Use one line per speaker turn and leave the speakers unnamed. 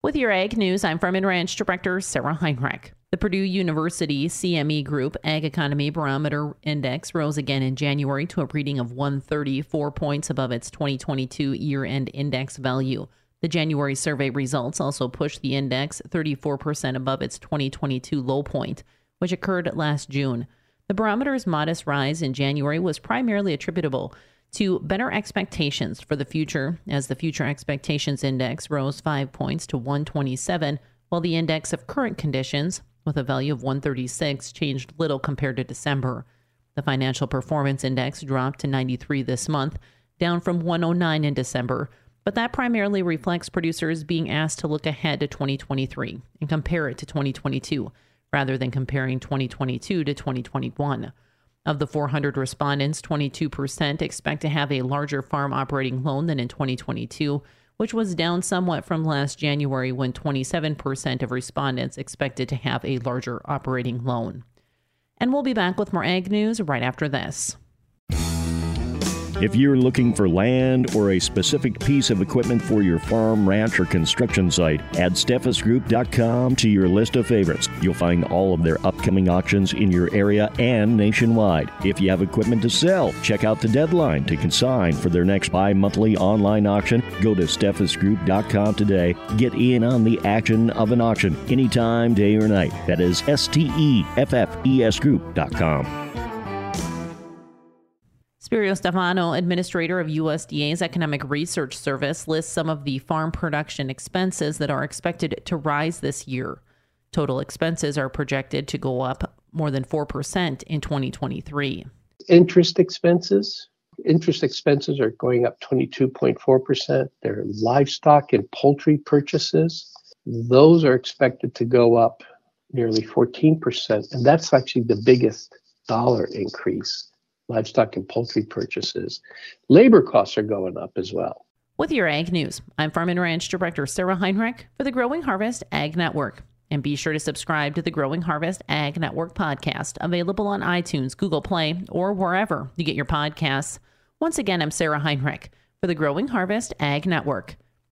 With your ag news, I'm Farm and Ranch Director Sarah Heinrich. The Purdue University CME Group Ag Economy Barometer Index rose again in January to a reading of 134 points above its 2022 year end index value. The January survey results also pushed the index 34% above its 2022 low point, which occurred last June. The barometer's modest rise in January was primarily attributable to better expectations for the future, as the Future Expectations Index rose five points to 127, while the index of current conditions, with a value of 136, changed little compared to December. The Financial Performance Index dropped to 93 this month, down from 109 in December, but that primarily reflects producers being asked to look ahead to 2023 and compare it to 2022, rather than comparing 2022 to 2021. Of the 400 respondents, 22% expect to have a larger farm operating loan than in 2022, which was down somewhat from last January when 27% of respondents expected to have a larger operating loan. And we'll be back with more ag news right after this.
If you're looking for land or a specific piece of equipment for your farm, ranch, or construction site, add steffesgroup.com to your list of favorites. You'll find all of their upcoming auctions in your area and nationwide. If you have equipment to sell, check out the deadline to consign for their next bi monthly online auction. Go to steffesgroup.com today. Get in on the action of an auction anytime, day or night. That is S T E F F E S group.com.
Spiro Stefanou, administrator of USDA's Economic Research Service, lists some of the farm production expenses that are expected to rise this year. Total expenses are projected to go up more than 4% in 2023.
Interest expenses. Interest expenses are going up 22.4%. Their livestock and poultry purchases, those are expected to go up nearly 14%. And that's actually the biggest dollar increase livestock and poultry purchases. Labor costs are going up as well.
With your ag news, I'm Farm and Ranch Director Sarah Heinrich for the Growing Harvest Ag Network. And be sure to subscribe to the Growing Harvest Ag Network podcast, available on iTunes, Google Play, or wherever you get your podcasts. Once again, I'm Sarah Heinrich for the Growing Harvest Ag Network.